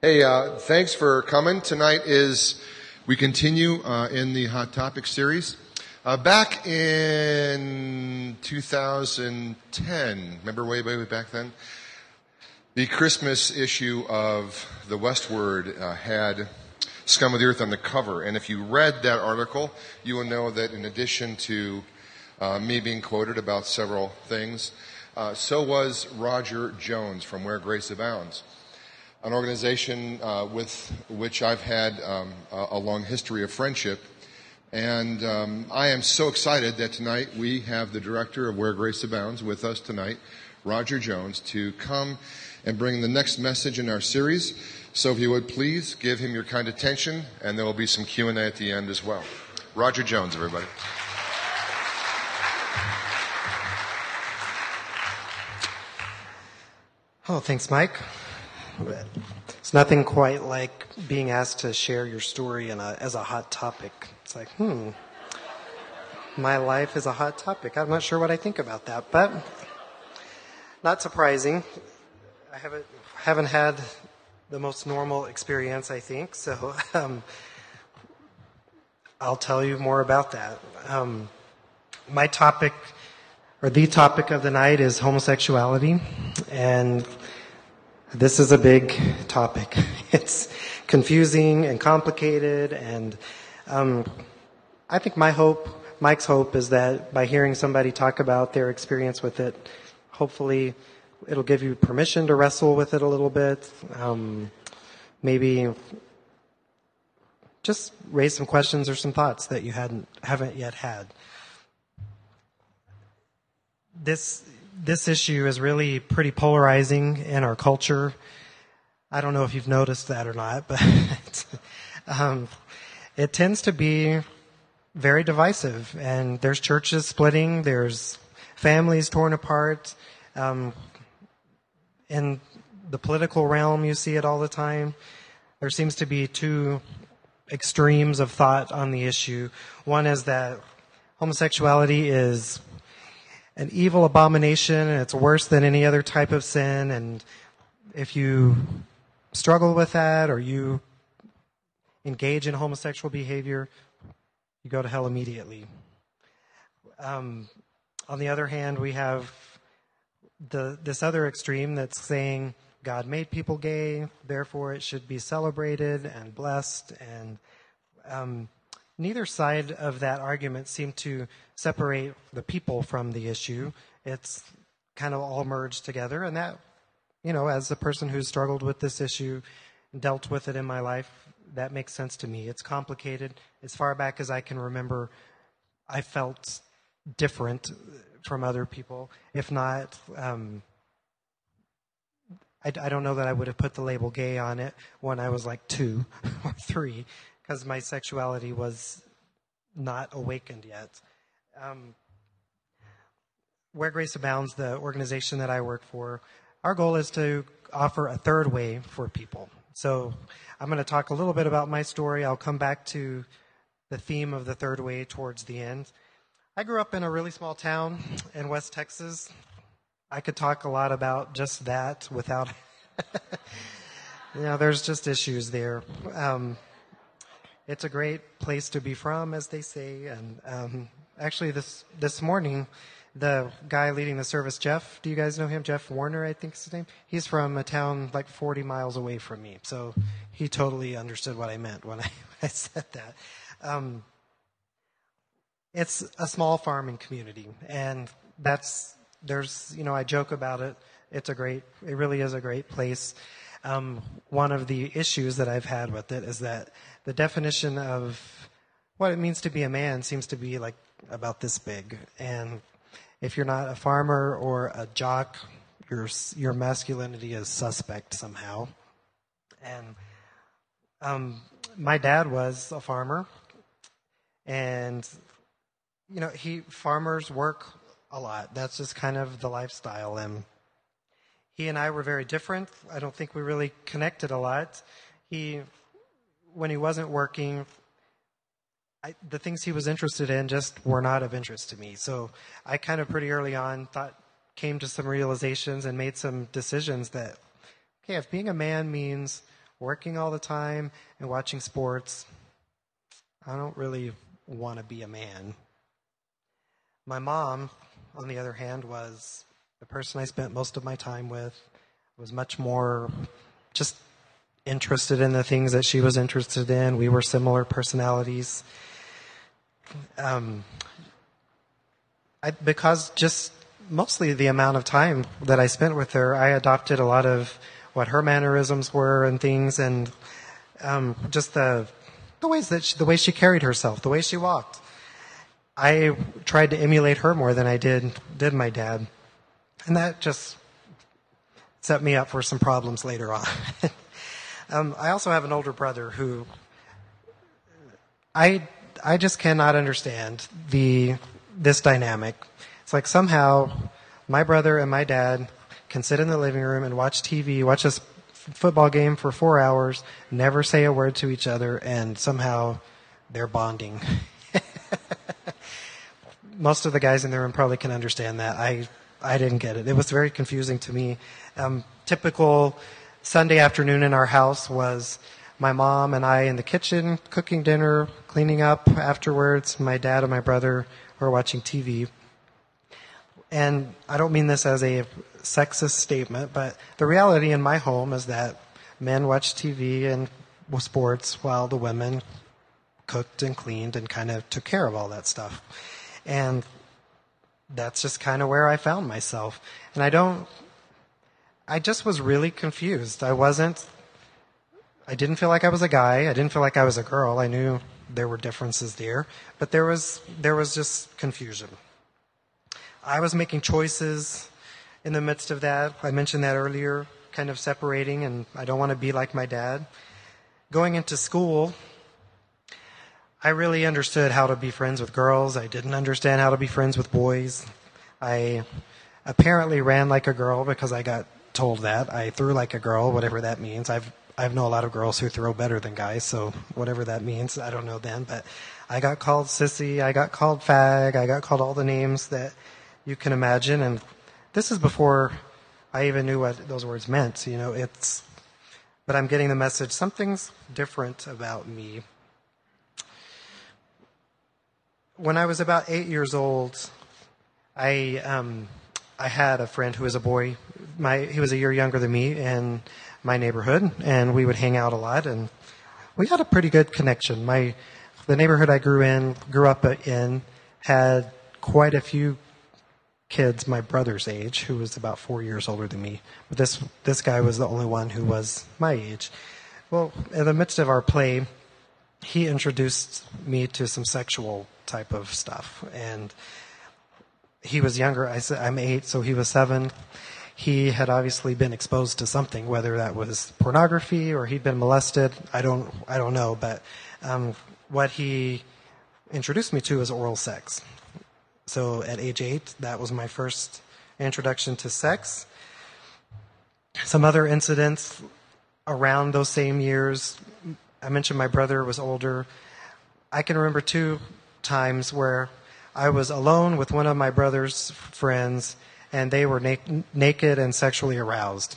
Hey, uh, thanks for coming. Tonight is, we continue uh, in the Hot Topic series. Uh, back in 2010, remember way, way, way back then? The Christmas issue of the Westword uh, had Scum of the Earth on the cover. And if you read that article, you will know that in addition to uh, me being quoted about several things, uh, so was Roger Jones from Where Grace Abounds an organization uh, with which I've had um, a long history of friendship. And um, I am so excited that tonight we have the director of Where Grace Abounds with us tonight, Roger Jones, to come and bring the next message in our series. So if you would please give him your kind attention, and there will be some Q&A at the end as well. Roger Jones, everybody. Oh, thanks, Mike. It's nothing quite like being asked to share your story a, as a hot topic. It's like, hmm, my life is a hot topic. I'm not sure what I think about that, but not surprising. I haven't haven't had the most normal experience, I think. So um, I'll tell you more about that. Um, my topic, or the topic of the night, is homosexuality, and this is a big topic. It's confusing and complicated, and um, I think my hope, Mike's hope, is that by hearing somebody talk about their experience with it, hopefully it'll give you permission to wrestle with it a little bit. Um, maybe just raise some questions or some thoughts that you hadn't haven't yet had. This this issue is really pretty polarizing in our culture. I don't know if you've noticed that or not, but um, it tends to be very divisive. And there's churches splitting, there's families torn apart. Um, in the political realm, you see it all the time. There seems to be two extremes of thought on the issue. One is that homosexuality is an evil abomination and it's worse than any other type of sin. And if you struggle with that or you engage in homosexual behavior, you go to hell immediately. Um, on the other hand, we have the this other extreme that's saying God made people gay, therefore it should be celebrated and blessed. And um, neither side of that argument seem to separate the people from the issue. It's kind of all merged together. And that, you know, as a person who's struggled with this issue, dealt with it in my life, that makes sense to me. It's complicated. As far back as I can remember, I felt different from other people. If not, um, I, I, don't know that I would have put the label gay on it when I was like two or three, because my sexuality was not awakened yet. Um, Where Grace Abounds, the organization that I work for, our goal is to offer a third way for people. So I'm going to talk a little bit about my story. I'll come back to the theme of the third way towards the end. I grew up in a really small town in West Texas. I could talk a lot about just that without, you know, there's just issues there. Um, it's a great place to be from, as they say, and um, actually this this morning, the guy leading the service, Jeff. Do you guys know him? Jeff Warner, I think is his name. He's from a town like 40 miles away from me, so he totally understood what I meant when I, I said that. Um, it's a small farming community, and that's there's you know I joke about it. It's a great, it really is a great place. Um, one of the issues that I've had with it is that the definition of what it means to be a man seems to be like about this big. And if you're not a farmer or a jock, your your masculinity is suspect somehow. And um, my dad was a farmer, and you know he farmers work a lot. That's just kind of the lifestyle. And he and I were very different. I don't think we really connected a lot. He, when he wasn't working, I, the things he was interested in just were not of interest to me. So I kind of pretty early on thought, came to some realizations and made some decisions that, okay, if being a man means working all the time and watching sports. I don't really want to be a man. My mom, on the other hand, was the person I spent most of my time with, was much more just interested in the things that she was interested in. We were similar personalities. Um, I, because just mostly the amount of time that I spent with her, I adopted a lot of what her mannerisms were and things, and um, just the the ways that she, the way she carried herself, the way she walked. I tried to emulate her more than I did did my dad, and that just set me up for some problems later on. um, I also have an older brother who I I just cannot understand the this dynamic. It's like somehow my brother and my dad can sit in the living room and watch TV, watch this football game for four hours, never say a word to each other, and somehow they're bonding. Most of the guys in the room probably can understand that. I I didn't get it. It was very confusing to me. Um, typical Sunday afternoon in our house was my mom and I in the kitchen cooking dinner, cleaning up afterwards. My dad and my brother were watching TV. And I don't mean this as a sexist statement, but the reality in my home is that men watched TV and sports while the women cooked and cleaned and kind of took care of all that stuff. And that's just kind of where I found myself. And I don't, I just was really confused. I wasn't, I didn't feel like I was a guy. I didn't feel like I was a girl. I knew there were differences there, but there was, there was just confusion. I was making choices in the midst of that. I mentioned that earlier, kind of separating, and I don't want to be like my dad. Going into school, I really understood how to be friends with girls. I didn't understand how to be friends with boys. I apparently ran like a girl because I got told that. I threw like a girl, whatever that means. I've I know a lot of girls who throw better than guys, so whatever that means, I don't know then. But I got called sissy, I got called fag, I got called all the names that you can imagine, and this is before I even knew what those words meant. You know, it's, but I'm getting the message something's different about me. When I was about eight years old, I um, I had a friend who was a boy. My he was a year younger than me in my neighborhood, and we would hang out a lot, and we had a pretty good connection. My the neighborhood I grew in grew up in had quite a few kids my brother's age, who was about four years older than me. But this this guy was the only one who was my age. Well, in the midst of our play, he introduced me to some sexual type of stuff, and he was younger. I said I'm eight, so he was seven. He had obviously been exposed to something, whether that was pornography or he'd been molested. I don't I don't know, but um, what he introduced me to was oral sex. So at age eight, that was my first introduction to sex. Some other incidents around those same years. I mentioned my brother was older. I can remember two times where I was alone with one of my brother's friends and they were na- naked and sexually aroused.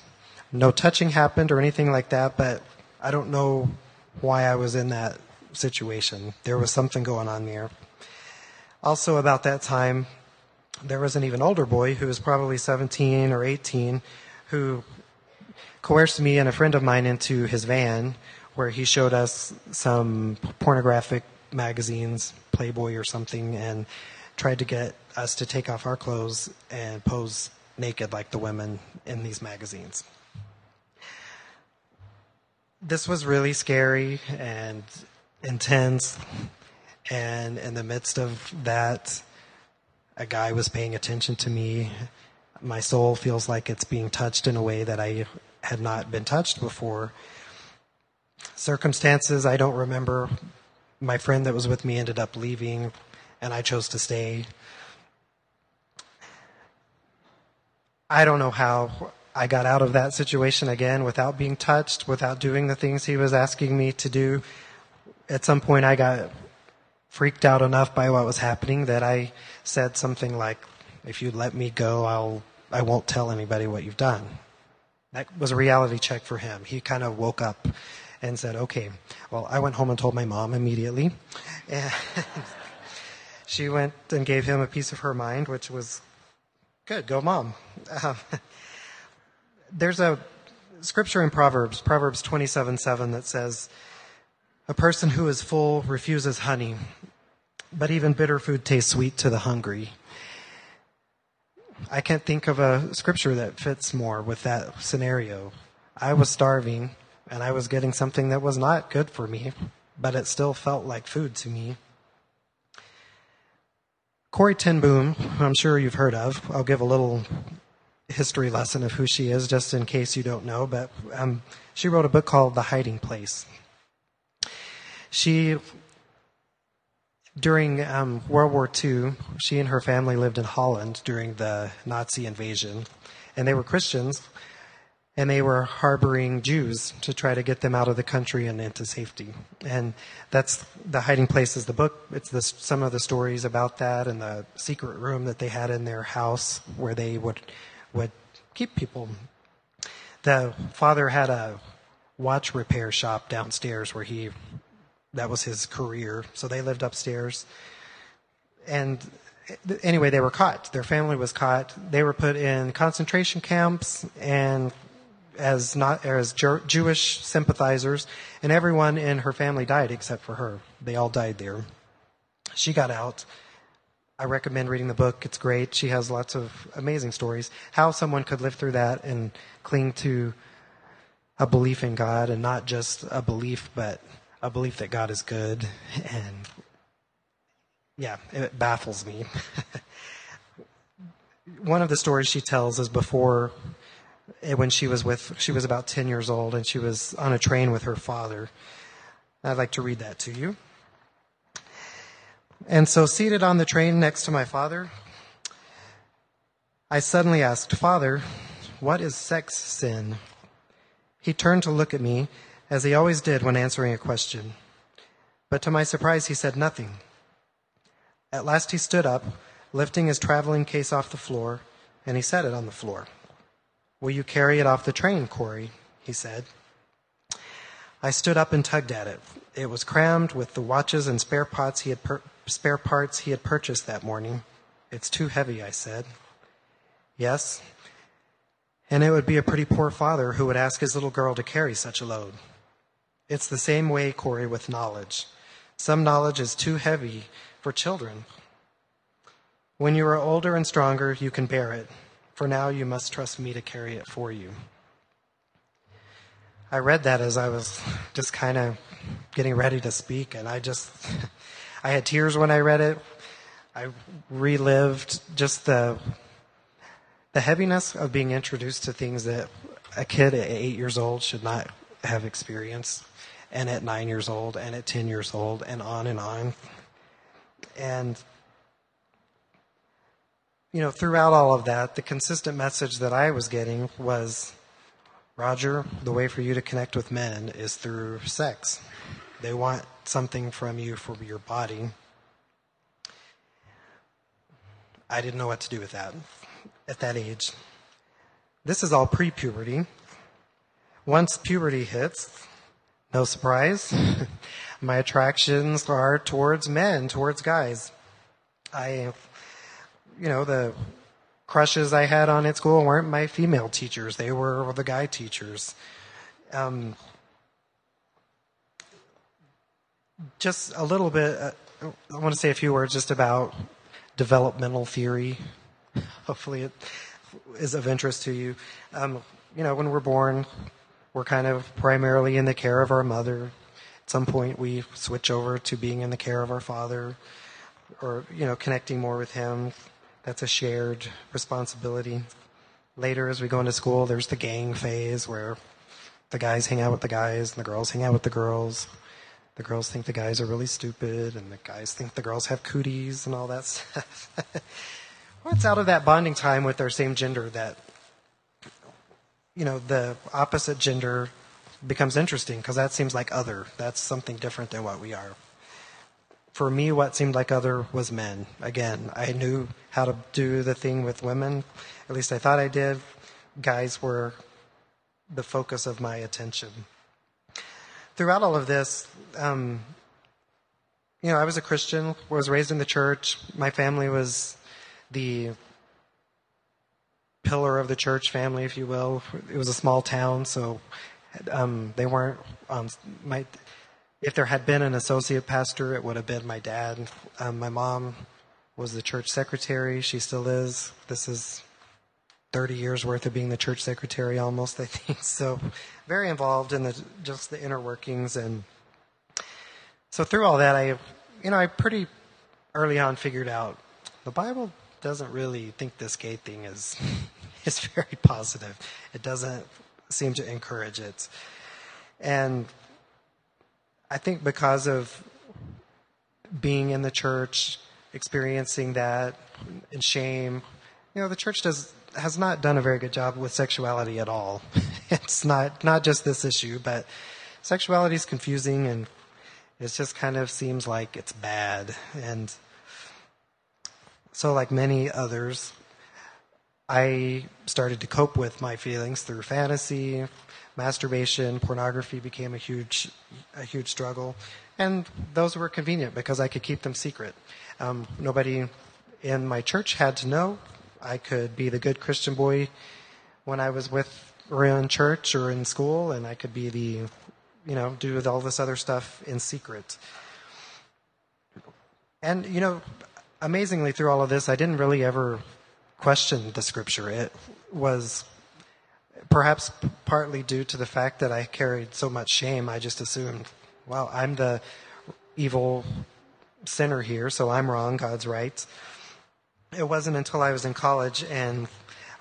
No touching happened or anything like that, but I don't know why I was in that situation. There was something going on there. Also, about that time, there was an even older boy who was probably 17 or 18 who coerced me and a friend of mine into his van where he showed us some pornographic magazines, Playboy or something, and tried to get us to take off our clothes and pose naked like the women in these magazines. This was really scary and intense. And in the midst of that, a guy was paying attention to me. My soul feels like it's being touched in a way that I had not been touched before. Circumstances I don't remember. My friend that was with me ended up leaving, and I chose to stay. I don't know how I got out of that situation again without being touched, without doing the things he was asking me to do. At some point, I got freaked out enough by what was happening that I said something like, "If you let me go, I'll I won't tell anybody what you've done." That was a reality check for him. He kind of woke up and said, okay, well, I went home and told my mom immediately. And she went and gave him a piece of her mind, which was good. Go, mom. Um, there's a scripture in Proverbs, Proverbs 27 7, that says, A person who is full refuses honey, but even bitter food tastes sweet to the hungry. I can't think of a scripture that fits more with that scenario. I was starving and I was getting something that was not good for me, but it still felt like food to me. Corrie ten Boom, I'm sure you've heard of, I'll give a little history lesson of who she is, just in case you don't know, but um, she wrote a book called The Hiding Place. She during um, World War II, she and her family lived in Holland during the Nazi invasion, and they were Christians, and they were harboring Jews to try to get them out of the country and into safety. And that's the hiding place is the book. It's the, some of the stories about that and the secret room that they had in their house where they would would keep people. The father had a watch repair shop downstairs where he that was his career. So they lived upstairs. And anyway, they were caught. Their family was caught. They were put in concentration camps and as not as Jewish sympathizers, and everyone in her family died except for her. They all died there. She got out. I recommend reading the book. It's great. She has lots of amazing stories. How someone could live through that and cling to a belief in God and not just a belief, but a belief that God is good. And yeah, it baffles me. One of the stories she tells is before Eh, when she was with she was about 10 years old and she was on a train with her father. I'd like to read that to you. And so seated on the train next to my father, I suddenly asked, "Father, what is sex sin?" He turned to look at me as he always did when answering a question. But to my surprise, he said nothing. At last he stood up, lifting his traveling case off the floor, and he set it on the floor. Will you carry it off the train, Corrie? he said. I stood up and tugged at it. It was crammed with the watches and spare parts he had, per- spare parts he had purchased that morning. It's too heavy, I said. Yes, and it would be a pretty poor father who would ask his little girl to carry such a load. It's the same way, Corrie, with knowledge. Some knowledge is too heavy for children. When you are older and stronger, you can bear it. For now, you must trust me to carry it for you. I read that as I was just kind of getting ready to speak, and I just, I had tears when I read it. I relived just the, the heaviness of being introduced to things that a kid at eight years old should not have experienced and at nine years old, and at 10 years old, and on and on. And, you know, throughout all of that, the consistent message that I was getting was Roger, the way for you to connect with men is through sex. They want something from you for your body. I didn't know what to do with that at that age. This is all pre puberty. Once puberty hits, no surprise. My attractions are towards men, towards guys. I, you know, the crushes I had on at school weren't my female teachers, they were the guy teachers. Um, just a little bit, uh, I want to say a few words just about developmental theory. Hopefully, it is of interest to you. Um, you know, when we're born, we're kind of primarily in the care of our mother. At some point, we switch over to being in the care of our father, or you know, connecting more with him. That's a shared responsibility. Later, as we go into school, there's the gang phase where the guys hang out with the guys and the girls hang out with the girls. The girls think the guys are really stupid, and the guys think the girls have cooties and all that stuff. well, it's out of that bonding time with their same gender that you know, the opposite gender becomes interesting because that seems like other. That's something different than what we are. For me, what seemed like other was men. Again, I knew how to do the thing with women. At least I thought I did. Guys were the focus of my attention. Throughout all of this, um, you know, I was a Christian, was raised in the church. My family was the pillar of the church family, if you will. It was a small town, so um, they weren't um, my. If there had been an associate pastor, it would have been my dad. Um, my mom was the church secretary. She still is. This is 30 years worth of being the church secretary almost, I think. So very involved in the just the inner workings and so through all that I you know, I pretty early on figured out the Bible doesn't really think this gay thing is is very positive. It doesn't seem to encourage it. And I think because of being in the church, experiencing that and shame, you know, the church does has not done a very good job with sexuality at all. it's not not just this issue, but sexuality is confusing and it just kind of seems like it's bad and so like many others I started to cope with my feelings through fantasy, masturbation, pornography became a huge, a huge struggle, and those were convenient because I could keep them secret. Um, nobody in my church had to know. I could be the good Christian boy when I was with or in church or in school, and I could be the, you know, do all this other stuff in secret. And you know, amazingly, through all of this, I didn't really ever question the scripture. It was perhaps partly due to the fact that I carried so much shame. I just assumed, well, I'm the evil sinner here, so I'm wrong, God's right. It wasn't until I was in college and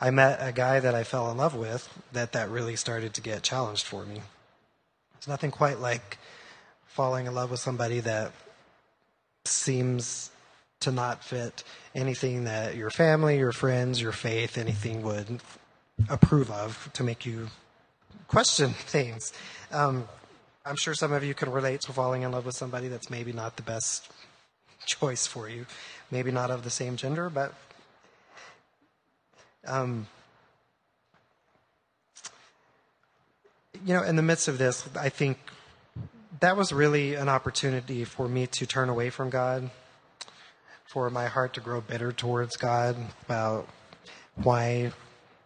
I met a guy that I fell in love with that that really started to get challenged for me. It's nothing quite like falling in love with somebody that seems to not fit anything that your family, your friends, your faith, anything would approve of to make you question things. Um, I'm sure some of you can relate to falling in love with somebody that's maybe not the best choice for you, maybe not of the same gender, but um, you know, in the midst of this, I think that was really an opportunity for me to turn away from God for my heart to grow bitter towards God about why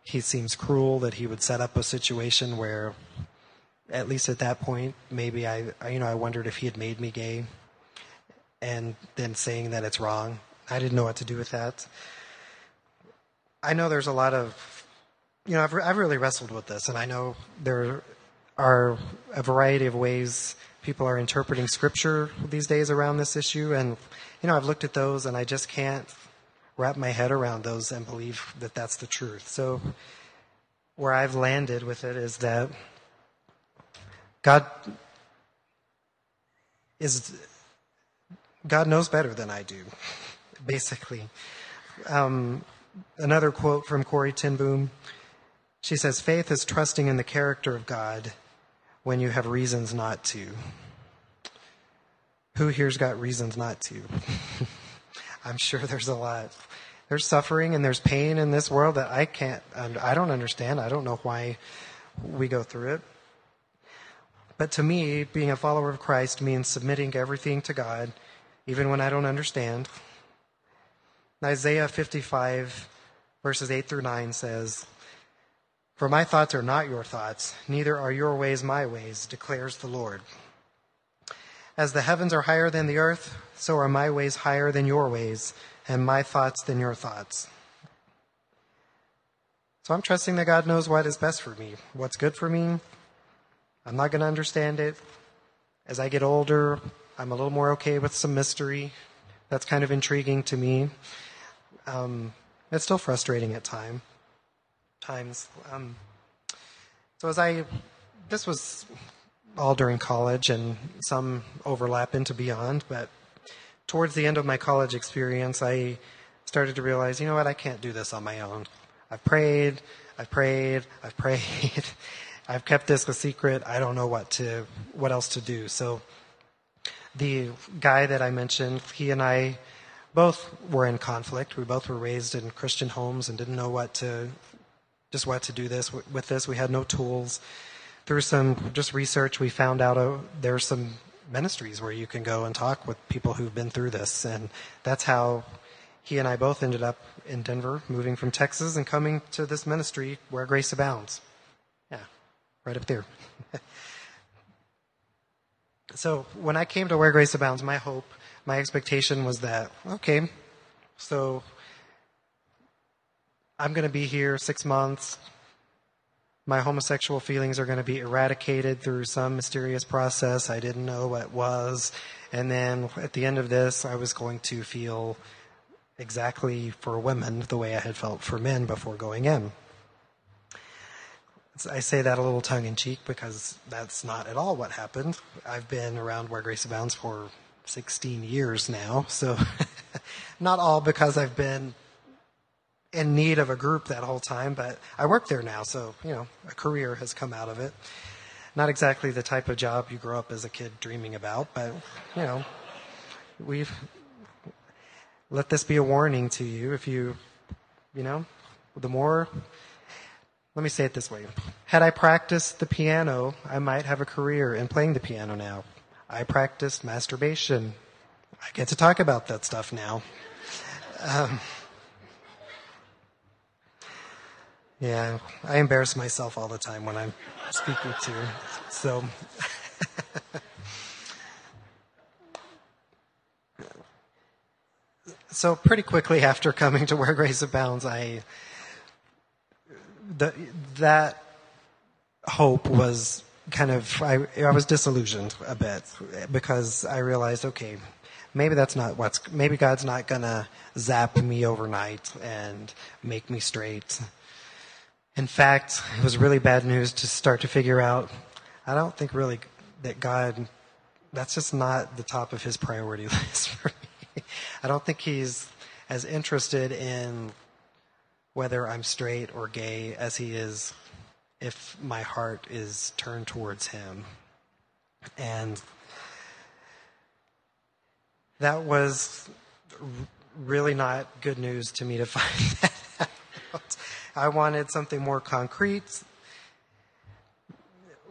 he seems cruel that he would set up a situation where at least at that point maybe I you know I wondered if he had made me gay and then saying that it's wrong. I didn't know what to do with that. I know there's a lot of you know I've I've really wrestled with this and I know there are a variety of ways people are interpreting scripture these days around this issue and you know, I've looked at those and I just can't wrap my head around those and believe that that's the truth. So, where I've landed with it is that God is God knows better than I do, basically. Um, another quote from Corrie ten Boom. She says, "Faith is trusting in the character of God when you have reasons not to." Who here's got reasons not to? I'm sure there's a lot. There's suffering and there's pain in this world that I can't, I don't understand. I don't know why we go through it. But to me, being a follower of Christ means submitting everything to God, even when I don't understand. Isaiah 55, verses 8 through 9 says, For my thoughts are not your thoughts, neither are your ways my ways, declares the Lord. As the heavens are higher than the earth, so are my ways higher than your ways, and my thoughts than your thoughts. So I'm trusting that God knows what is best for me, what's good for me. I'm not going to understand it. As I get older, I'm a little more okay with some mystery. That's kind of intriguing to me. Um, it's still frustrating at time, times. Um, so as I, this was all during college and some overlap into beyond. But towards the end of my college experience, I started to realize, you know what, I can't do this on my own. I've prayed, I've prayed, I've prayed. I've kept this a secret. I don't know what to, what else to do. So the guy that I mentioned, he and I both were in conflict. We both were raised in Christian homes and didn't know what to just what to do this with this. We had no tools. Through some just research, we found out uh, there's some ministries where you can go and talk with people who've been through this, and that's how he and I both ended up in Denver, moving from Texas and coming to this ministry where grace abounds. Yeah, right up there. so when I came to where grace abounds, my hope, my expectation was that okay, so I'm going to be here six months. My homosexual feelings are going to be eradicated through some mysterious process. I didn't know what was. And then at the end of this, I was going to feel exactly for women the way I had felt for men before going in. I say that a little tongue in cheek because that's not at all what happened. I've been around Where Grace Abounds for 16 years now, so not all because I've been in need of a group that whole time, but I work there now, so, you know, a career has come out of it. Not exactly the type of job you grow up as a kid dreaming about, but, you know, we've let this be a warning to you if you, you know, the more, let me say it this way. Had I practiced the piano, I might have a career in playing the piano now. I practiced masturbation. I get to talk about that stuff now. Um, Yeah, I embarrass myself all the time when I'm speaking to. So. so pretty quickly after coming to where grace abounds i the, that hope was kind of I, I was disillusioned a bit because i realized okay maybe that's not what's maybe god's not gonna zap me overnight and make me straight in fact, it was really bad news to start to figure out. I don't think really that God, that's just not the top of his priority list for me. I don't think he's as interested in whether I'm straight or gay as he is if my heart is turned towards him. And that was really not good news to me to find that. I wanted something more concrete.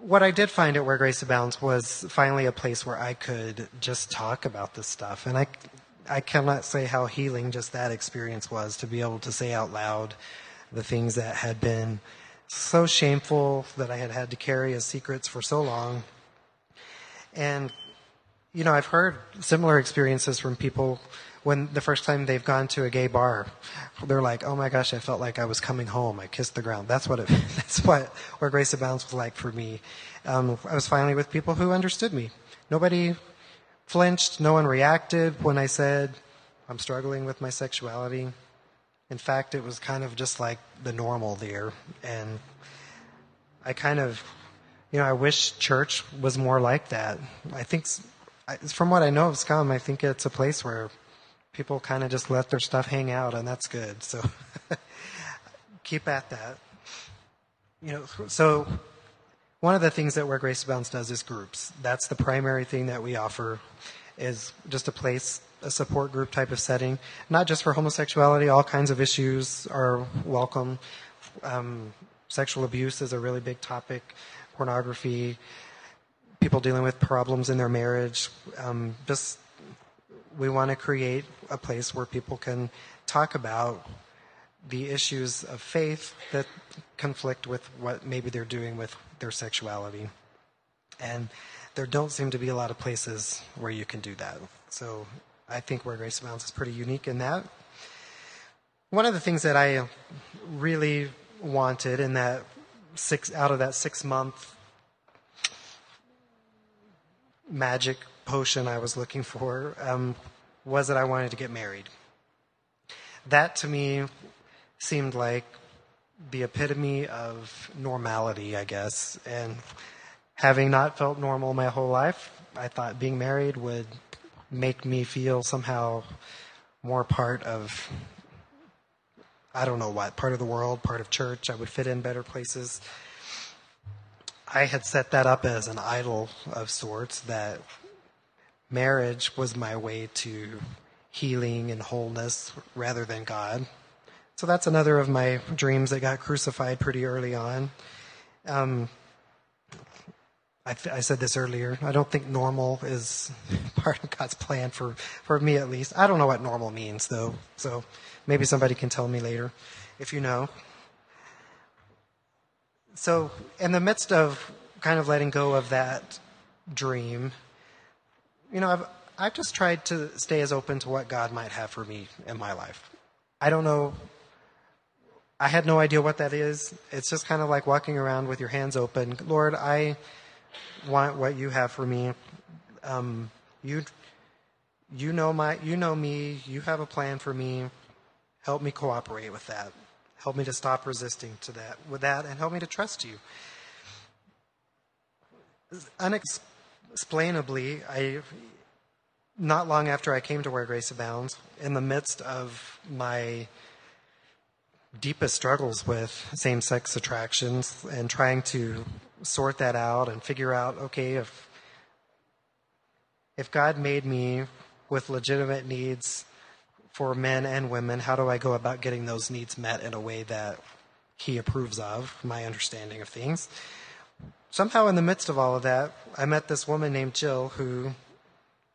What I did find at Where Grace Abounds was finally a place where I could just talk about this stuff. And I, I cannot say how healing just that experience was to be able to say out loud the things that had been so shameful that I had had to carry as secrets for so long. And, you know, I've heard similar experiences from people when the first time they've gone to a gay bar, they're like, "Oh my gosh, I felt like I was coming home. I kissed the ground." That's what it. That's what where Grace Abounds was like for me. Um, I was finally with people who understood me. Nobody flinched. No one reacted when I said I'm struggling with my sexuality. In fact, it was kind of just like the normal there, and I kind of, you know, I wish church was more like that. I think, from what I know of Scum, I think it's a place where people kind of just let their stuff hang out, and that's good. So keep at that. You know, so one of the things that Where Grace Abounds does is groups. That's the primary thing that we offer is just a place, a support group type of setting, not just for homosexuality. All kinds of issues are welcome. Um, sexual abuse is a really big topic. Pornography, people dealing with problems in their marriage, um, just we want to create a place where people can talk about the issues of faith that conflict with what maybe they're doing with their sexuality. And there don't seem to be a lot of places where you can do that. So I think where Grace Abounds is pretty unique in that. One of the things that I really wanted in that six out of that six month magic potion I was looking for um, was that I wanted to get married. That to me seemed like the epitome of normality, I guess. And having not felt normal my whole life, I thought being married would make me feel somehow more part of, I don't know what, part of the world, part of church. I would fit in better places. I had set that up as an idol of sorts that marriage was my way to healing and wholeness rather than God. so that's another of my dreams that got crucified pretty early on. Um, I, th- I, said this earlier. I don't think normal is part of God's plan for, for me at least. I don't know what normal means though, so maybe somebody can tell me later if you know. So, in the midst of kind of letting go of that dream, you know, I've, I've just tried to stay as open to what God might have for me in my life. I don't know. I had no idea what that is. It's just kind of like walking around with your hands open. Lord, I want what you have for me. Um, you, you know my, you know me. You have a plan for me. Help me cooperate with that. Help me to stop resisting to that with that, and help me to trust you. Unexplainably, I not long after I came to Where Grace Abounds, in the midst of my deepest struggles with same sex attractions and trying to sort that out and figure out okay, if, if God made me with legitimate needs for men and women, how do I go about getting those needs met in a way that He approves of, my understanding of things? Somehow, in the midst of all of that, I met this woman named Jill who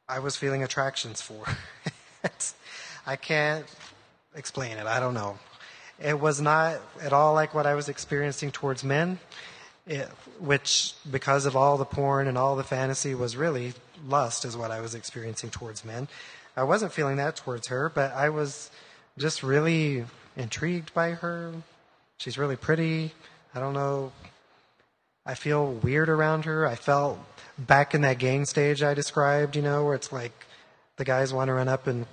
I was feeling attractions for. I can't explain it. I don't know. It was not at all like what I was experiencing towards men, it, which, because of all the porn and all the fantasy, was really lust, is what I was experiencing towards men. I wasn't feeling that towards her, but I was just really intrigued by her. She's really pretty. I don't know. I feel weird around her. I felt back in that gang stage I described, you know, where it's like the guys want to run up and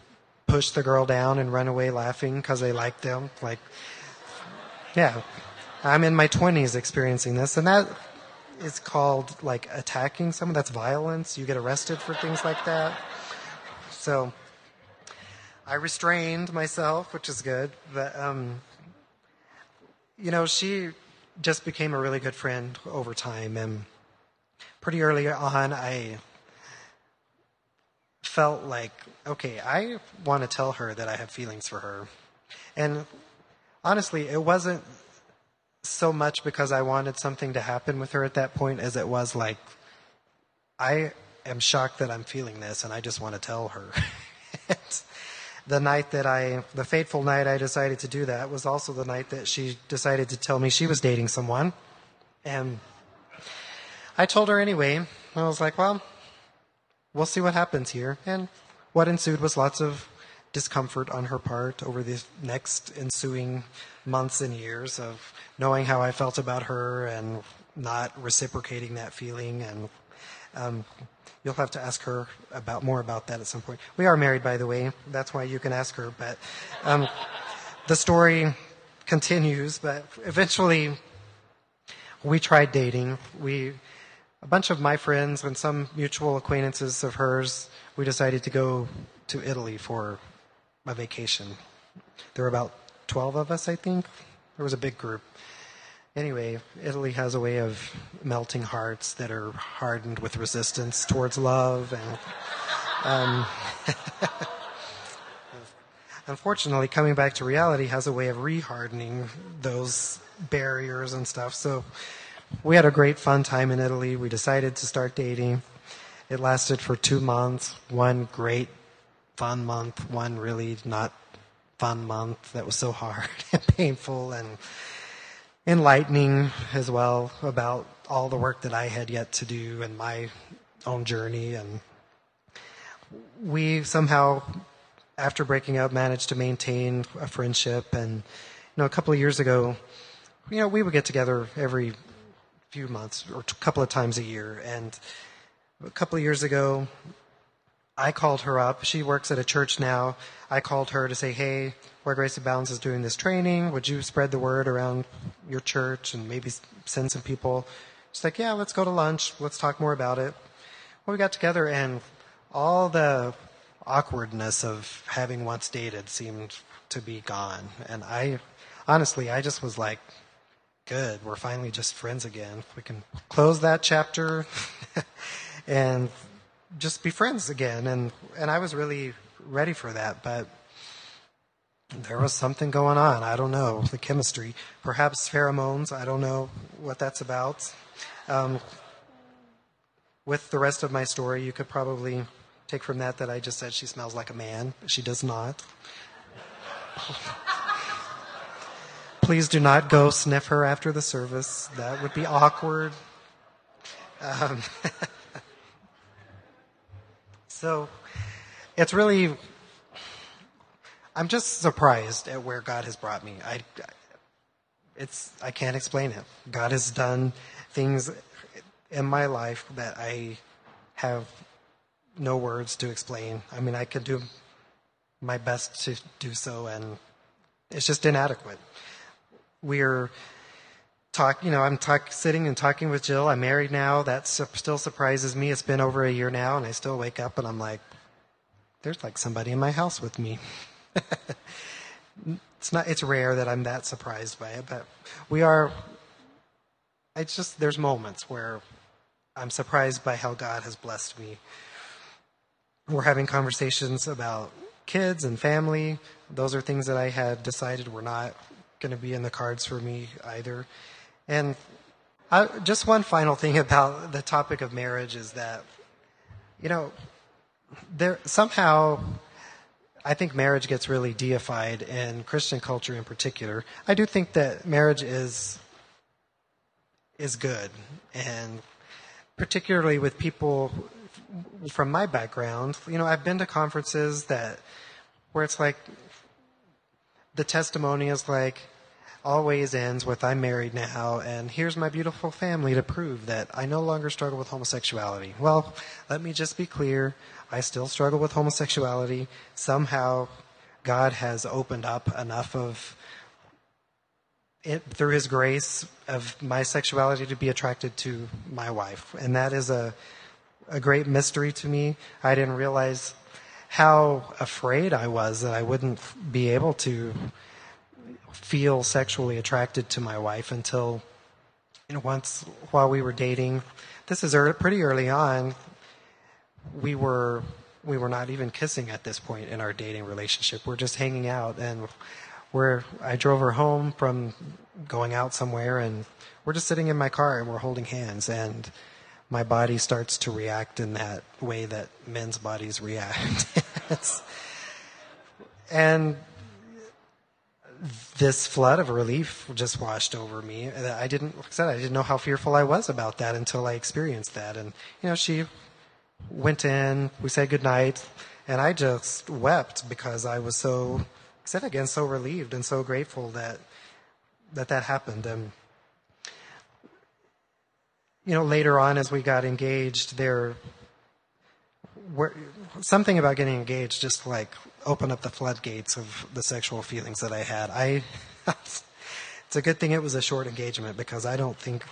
push the girl down and run away laughing because they like them. Like, yeah, I'm in my 20s experiencing this, and that is called like attacking someone. That's violence. You get arrested for things like that. So I restrained myself, which is good. But um, you know, she just became a really good friend over time, and pretty early on, I felt like, okay, I want to tell her that I have feelings for her. And honestly, it wasn't so much because I wanted something to happen with her at that point as it was like, I am shocked that I'm feeling this and I just want to tell her. the night that I, the fateful night I decided to do that was also the night that she decided to tell me she was dating someone. And I told her anyway. I was like, well, we'll see what happens here. And what ensued was lots of discomfort on her part over the next ensuing months and years of knowing how I felt about her and not reciprocating that feeling. And um, you'll have to ask her about more about that at some point. We are married, by the way. That's why you can ask her. But um, the story continues. But eventually, we tried dating. We a bunch of my friends and some mutual acquaintances of hers, we decided to go to Italy for a vacation. There were about 12 of us, I think. There was a big group. Anyway, Italy has a way of melting hearts that are hardened with resistance towards love. And um, unfortunately, coming back to reality has a way of rehardening those barriers and stuff. So we had a great fun time in Italy. We decided to start dating. It lasted for two months. One great fun month, one really not fun month that was so hard and painful and enlightening as well about all the work that I had yet to do and my own journey. And we somehow, after breaking up, managed to maintain a friendship. And, you know, a couple of years ago, you know, we would get together every few months or a couple of times a year. And a couple of years ago, I called her up. She works at a church now. I called her to say, hey, Where Grace Abounds is doing this training. Would you spread the word around your church and maybe send some people? She's like, yeah, let's go to lunch. Let's talk more about it. Well, we got together and all the awkwardness of having once dated seemed to be gone. And I, honestly, I just was like, good. We're finally just friends again. We can close that chapter and just be friends again. And, and I was really ready for that. But there was something going on. I don't know the chemistry, perhaps pheromones. I don't know what that's about. Um, with the rest of my story, you could probably take from that that I just said she smells like a man. She does not. Please do not go sniff her after the service. That would be awkward. Um, so it's really, I'm just surprised at where God has brought me. I, it's, I can't explain it. God has done things in my life that I have no words to explain. I mean, I could do my best to do so, and it's just inadequate. We're talk, you know, I'm talk, sitting and talking with Jill. I'm married now. That still surprises me. It's been over a year now, and I still wake up and I'm like, there's like somebody in my house with me. it's not. It's rare that I'm that surprised by it, but we are. It's just there's moments where I'm surprised by how God has blessed me. We're having conversations about kids and family. Those are things that I had decided were not going to be in the cards for me either. And I, just one final thing about the topic of marriage is that, you know, there somehow I think marriage gets really deified in Christian culture in particular. I do think that marriage is is good, and particularly with people from my background. You know, I've been to conferences that where it's like the testimony is like always ends with I'm married now and here's my beautiful family to prove that I no longer struggle with homosexuality. Well, let me just be clear. I still struggle with homosexuality. Somehow God has opened up enough of it through his grace of my sexuality to be attracted to my wife. And that is a a great mystery to me. I didn't realize how afraid I was that I wouldn't be able to feel sexually attracted to my wife until you know, once while we were dating. This is early, pretty early on. We were we were not even kissing at this point in our dating relationship. We're just hanging out, and we're I drove her home from going out somewhere, and we're just sitting in my car and we're holding hands, and my body starts to react in that way that men's bodies react. and this flood of relief just washed over me. I didn't, like I said, I didn't know how fearful I was about that until I experienced that. And, you know, she went in, we said goodnight, and I just wept because I was so, like I said again, so relieved and so grateful that that, that happened. And, you know, later on as we got engaged, there were something about getting engaged just like open up the floodgates of the sexual feelings that I had. I it's a good thing it was a short engagement because I don't think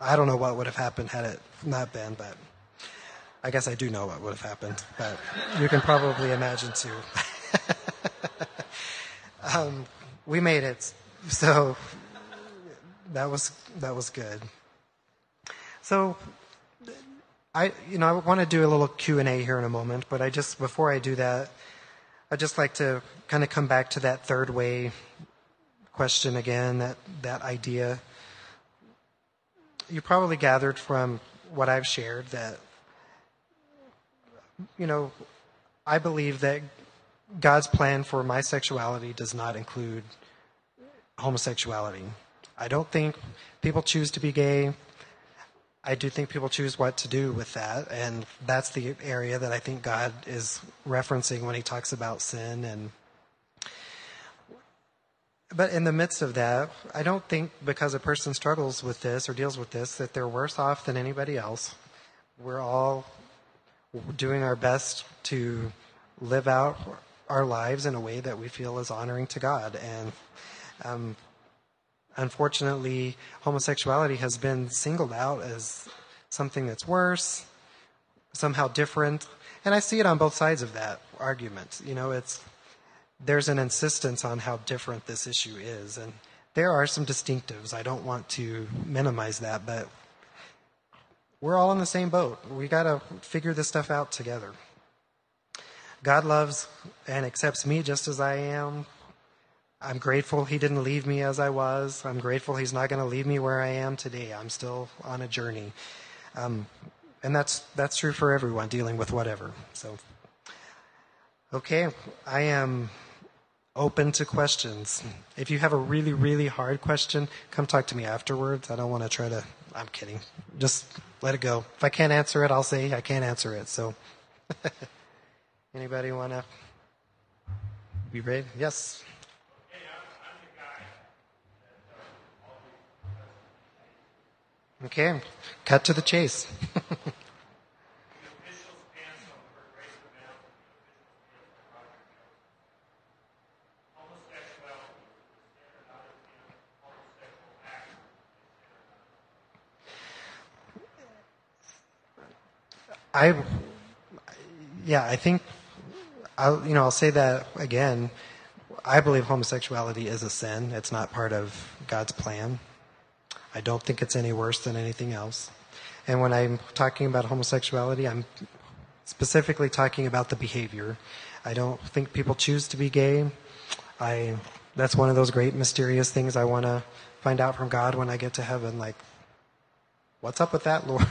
I don't know what would have happened had it not been, but I guess I do know what would have happened, but you can probably imagine too. um, we made it, so that was that was good. So I, you know, I want to do a little Q and A here in a moment, but I just before I do that, I'd just like to kind of come back to that third way question again, that that idea. You probably gathered from what I've shared that, you know, I believe that God's plan for my sexuality does not include homosexuality. I don't think people choose to be gay. I do think people choose what to do with that, and that's the area that I think God is referencing when He talks about sin. And but in the midst of that, I don't think because a person struggles with this or deals with this that they're worse off than anybody else. We're all doing our best to live out our lives in a way that we feel is honoring to God, and um, unfortunately, homosexuality has been singled out as something that's worse, somehow different. And I see it on both sides of that argument. You know, it's there's an insistence on how different this issue is, and there are some distinctives. I don't want to minimize that, but we're all in the same boat. We got to figure this stuff out together. God loves and accepts me just as I am. I'm grateful he didn't leave me as I was. I'm grateful he's not going to leave me where I am today. I'm still on a journey. Um, and that's, that's true for everyone dealing with whatever. So, okay, I am open to questions. If you have a really, really hard question, come talk to me afterwards. I don't want to try to, I'm kidding. Just let it go. If I can't answer it, I'll say I can't answer it. So, anybody want to be brave? Yes. Okay, cut to the chase. I, yeah, I think, I'll, you know, I'll say that again. I believe homosexuality is a sin. It's not part of God's plan. I don't think it's any worse than anything else. And when I'm talking about homosexuality, I'm specifically talking about the behavior. I don't think people choose to be gay. I that's one of those great mysterious things I want to find out from God when I get to heaven like what's up with that, Lord?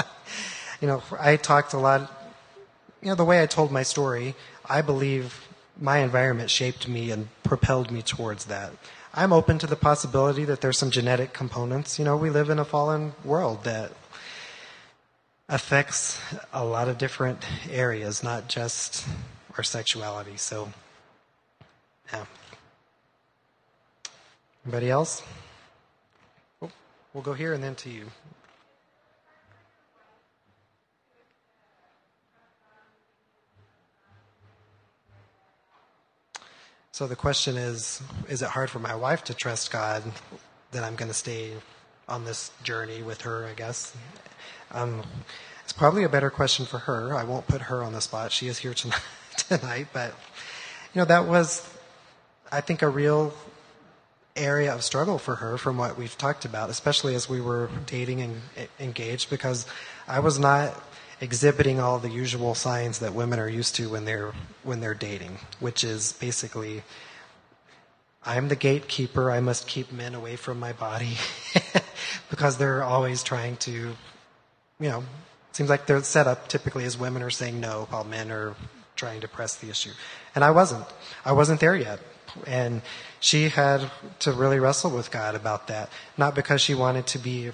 you know, I talked a lot you know, the way I told my story, I believe my environment shaped me and propelled me towards that. I'm open to the possibility that there's some genetic components. You know, we live in a fallen world that affects a lot of different areas, not just our sexuality. So, yeah. Anybody else? We'll go here and then to you. So the question is Is it hard for my wife to trust God that I'm going to stay on this journey with her, I guess? Um, it's probably a better question for her. I won't put her on the spot. She is here tonight, tonight but, you know, that was, I think, a real area of struggle for her from what we've talked about, especially as we were dating and engaged, because I was not exhibiting all the usual signs that women are used to when they're when they're dating, which is basically I'm the gatekeeper. I must keep men away from my body because they're always trying to, you know, seems like they're set up typically as women are saying no while men are trying to press the issue. And I wasn't. I wasn't there yet. And she had to really wrestle with God about that. Not because she wanted to be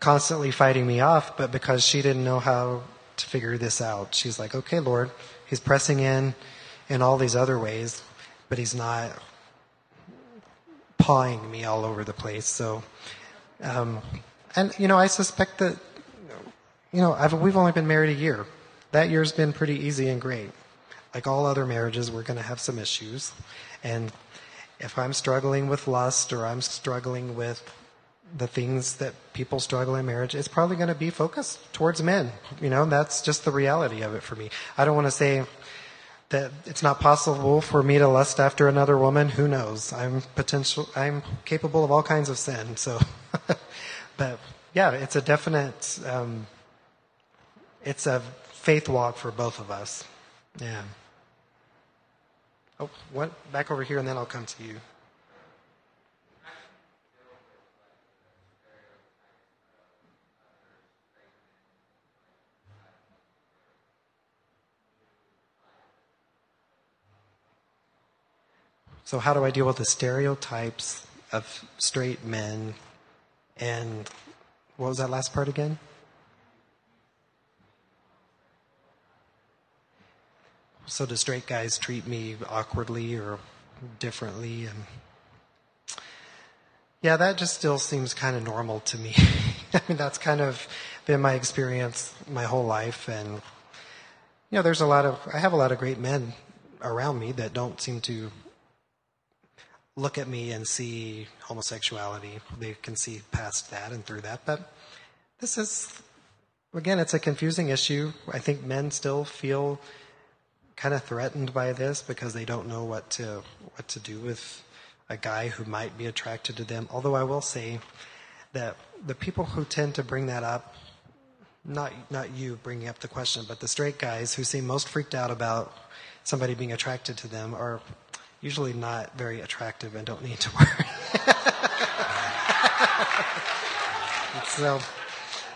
constantly fighting me off, but because she didn't know how to figure this out. She's like, okay, Lord, he's pressing in in all these other ways, but he's not pawing me all over the place. So, um, and you know, I suspect that, you know, I've, we've only been married a year. That year's been pretty easy and great. Like all other marriages, we're going to have some issues. And if I'm struggling with lust or I'm struggling with the things that people struggle in marriage, it's probably going to be focused towards men. You know, that's just the reality of it for me. I don't want to say that it's not possible for me to lust after another woman. Who knows? I'm potential. I'm capable of all kinds of sin. So, but yeah, it's a definite. Um, it's a faith walk for both of us. Yeah. Oh, what? Back over here, and then I'll come to you. So, how do I deal with the stereotypes of straight men? And what was that last part again? So, do straight guys treat me awkwardly or differently? And yeah, that just still seems kind of normal to me. I mean, that's kind of been my experience my whole life. And, you know, there's a lot of, I have a lot of great men around me that don't seem to look at me and see homosexuality. They can see past that and through that. But this is, again, it's a confusing issue. I think men still feel kind of threatened by this because they don't know what to what to do with a guy who might be attracted to them. Although I will say that the people who tend to bring that up, not not you bringing up the question, but the straight guys who seem most freaked out about somebody being attracted to them are usually not very attractive and don't need to worry. so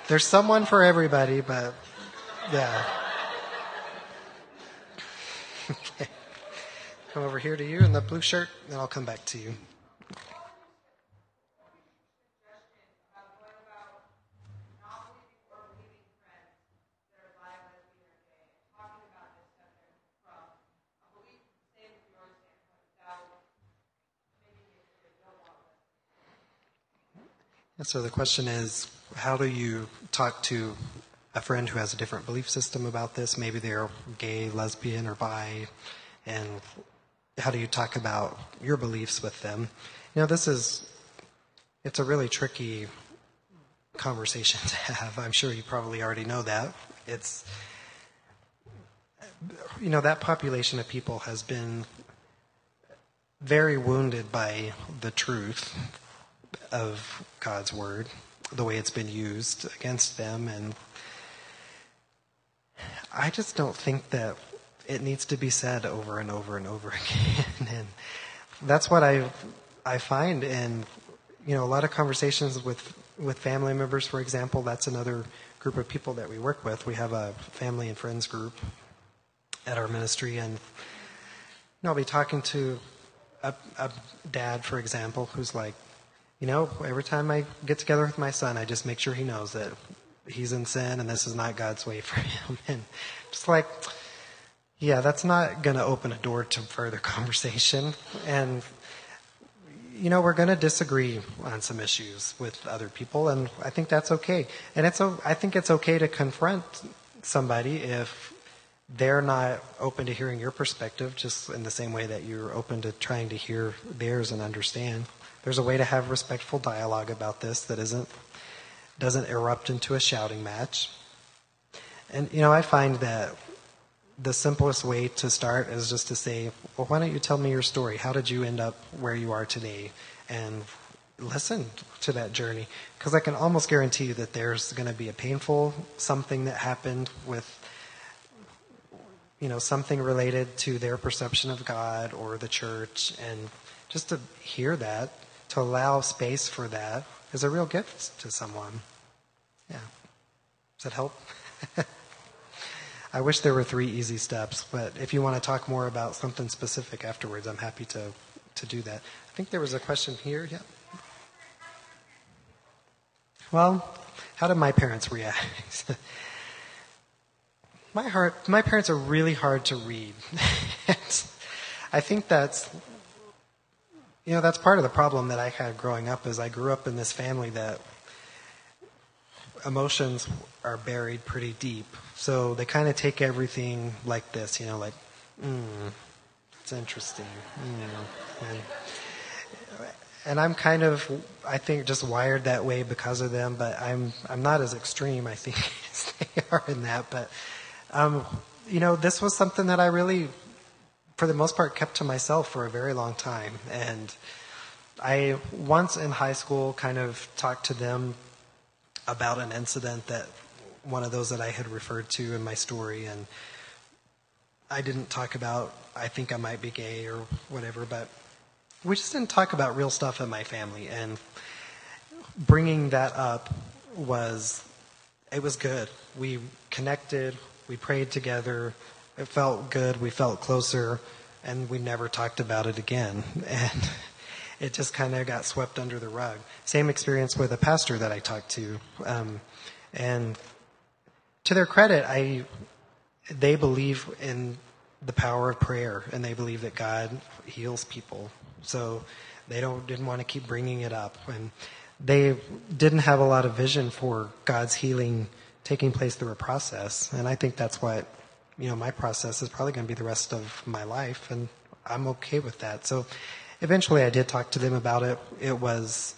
there's someone for everybody, but yeah. okay. Come over here to you in the blue shirt, and I'll come back to you. So the question is, how do you talk to a friend who has a different belief system about this? Maybe they're gay, lesbian, or bi, and how do you talk about your beliefs with them? You know, this is, it's a really tricky conversation to have. I'm sure you probably already know that. It's, you know, that population of people has been very wounded by the truth of God's word, the way it's been used against them. And I just don't think that it needs to be said over and over and over again. and that's what I, I find in, you know, a lot of conversations with, with family members, for example. That's another group of people that we work with. We have a family and friends group at our ministry, and you know, I'll be talking to a, a dad, for example, who's like, you know, every time I get together with my son, I just make sure he knows that he's in sin and this is not God's way for him. And just like, yeah, that's not going to open a door to further conversation. And, you know, we're going to disagree on some issues with other people, and I think that's okay. And it's, I think it's okay to confront somebody if they're not open to hearing your perspective, just in the same way that you're open to trying to hear theirs and understand. There's a way to have respectful dialogue about this that isn't doesn't erupt into a shouting match. And you know, I find that the simplest way to start is just to say, "Well, why don't you tell me your story? How did you end up where you are today?" And listen to that journey because I can almost guarantee you that there's going to be a painful something that happened with you know something related to their perception of God or the church and just to hear that to allow space for that is a real gift to someone. Yeah. Does that help? I wish there were three easy steps, but if you want to talk more about something specific afterwards, I'm happy to, to do that. I think there was a question here. Yeah. Well, how did my parents react? my heart, my parents are really hard to read. I think that's you know, that's part of the problem that I had growing up is I grew up in this family that emotions are buried pretty deep. So they kind of take everything like this, you know, like, mm, it's interesting. Mm. And, and I'm kind of, I think, just wired that way because of them. But I'm, I'm not as extreme, I think, as they are in that. But, um, you know, this was something that I really for the most part, kept to myself for a very long time. And I once in high school kind of talked to them about an incident that one of those that I had referred to in my story. And I didn't talk about, I think I might be gay or whatever, but we just didn't talk about real stuff in my family. And bringing that up was, it was good. We connected, we prayed together, it felt good. We felt closer, and we never talked about it again. And it just kind of got swept under the rug. Same experience with a pastor that I talked to, um, and to their credit, I they believe in the power of prayer, and they believe that God heals people. So they don't didn't want to keep bringing it up, and they didn't have a lot of vision for God's healing taking place through a process. And I think that's what you know, my process is probably going to be the rest of my life, and I'm okay with that. So eventually I did talk to them about it. It was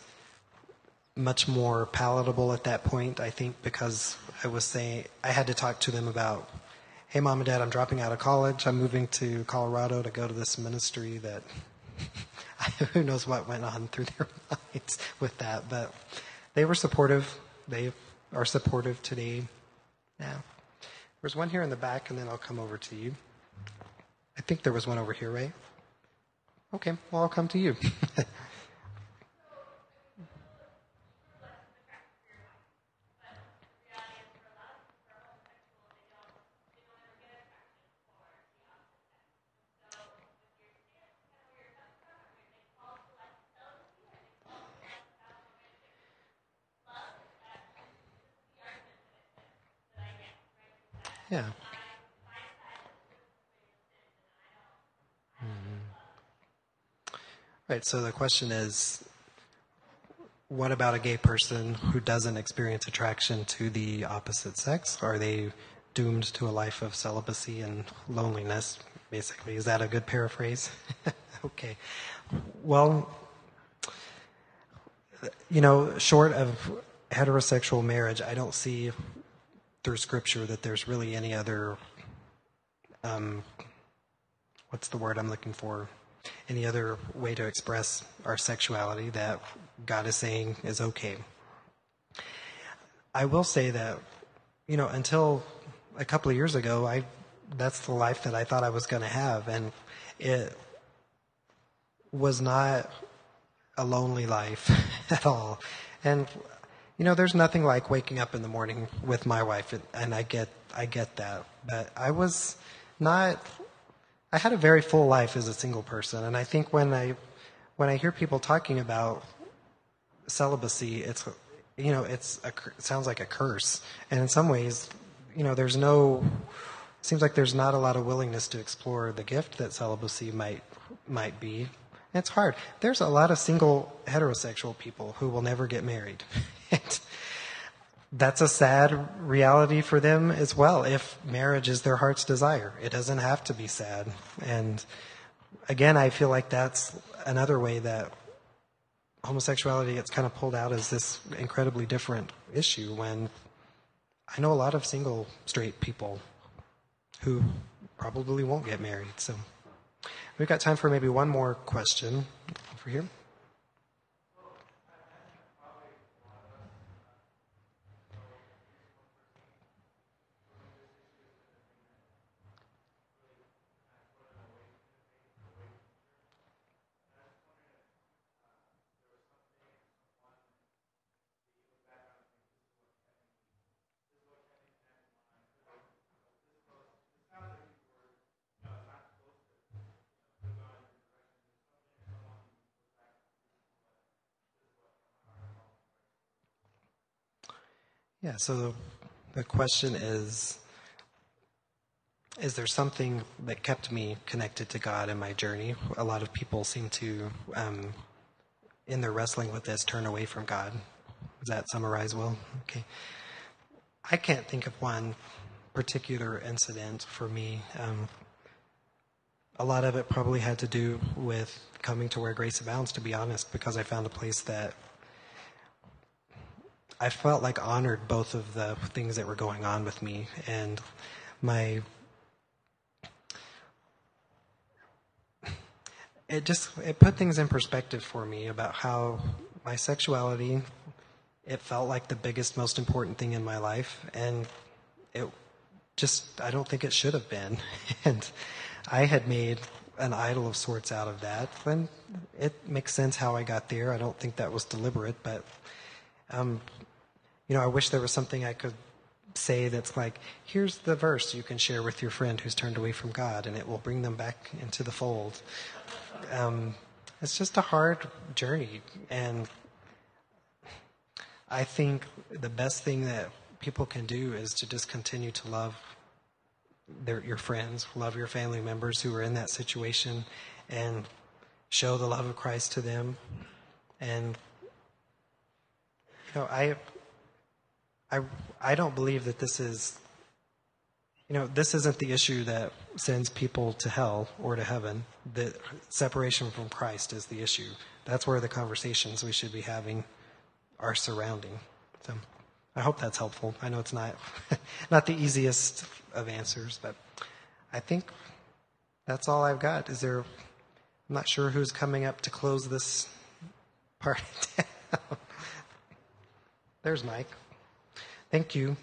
much more palatable at that point, I think, because I was saying, I had to talk to them about, hey, mom and dad, I'm dropping out of college. I'm moving to Colorado to go to this ministry that who knows what went on through their minds with that. But they were supportive. They are supportive today. Yeah. There's one here in the back, and then I'll come over to you. I think there was one over here, right? Okay, well, I'll come to you. yeah. Mm-hmm. Right, so the question is what about a gay person who doesn't experience attraction to the opposite sex? Are they doomed to a life of celibacy and loneliness, basically? Is that a good paraphrase? okay. Well, you know, short of heterosexual marriage, I don't see through scripture that there's really any other, um, what's the word I'm looking for? any other way to express our sexuality that God is saying is okay. I will say that, you know, until a couple of years ago, I that's the life that I thought I was going to have, and it was not a lonely life at all. And you know, there's nothing like waking up in the morning with my wife, and I get I get that, but I was not I had a very full life as a single person, and I think when I when I hear people talking about celibacy, it's you know it's a, it sounds like a curse, and in some ways, you know, there's no it seems like there's not a lot of willingness to explore the gift that celibacy might might be. It's hard. There's a lot of single heterosexual people who will never get married. that's a sad reality for them as well if marriage is their heart's desire. It doesn't have to be sad. And again, I feel like that's another way that homosexuality gets kind of pulled out as this incredibly different issue when I know a lot of single straight people who probably won't get married. So we've got time for maybe one more question over here. Yeah, so the, question is Is there something that kept me connected to God in my journey? A lot of people seem to, um, in their wrestling with this, turn away from God. Does that summarize well? Okay. I can't think of one particular incident for me. Um, a lot of it probably had to do with coming to where Grace Abounds, to be honest, because I found a place that I felt like honored both of the things that were going on with me and my it just it put things in perspective for me about how my sexuality it felt like the biggest most important thing in my life and it just I don't think it should have been. And I had made an idol of sorts out of that. And it makes sense how I got there. I don't think that was deliberate but um, you know, I wish there was something I could say that's like, here's the verse you can share with your friend who's turned away from God, and it will bring them back into the fold. Um, it's just a hard journey, and I think the best thing that people can do is to just continue to love their, your friends, love your family members who are in that situation, and show the love of Christ to them. And you know, I I, I don't believe that this is, you know, this isn't the issue that sends people to hell or to heaven. The separation from Christ is the issue. That's where the conversations we should be having are surrounding. So I hope that's helpful. I know it's not not the easiest of answers, but I think that's all I've got. Is there? I'm not sure who's coming up to close this part. Down. There's Mike. Thank you.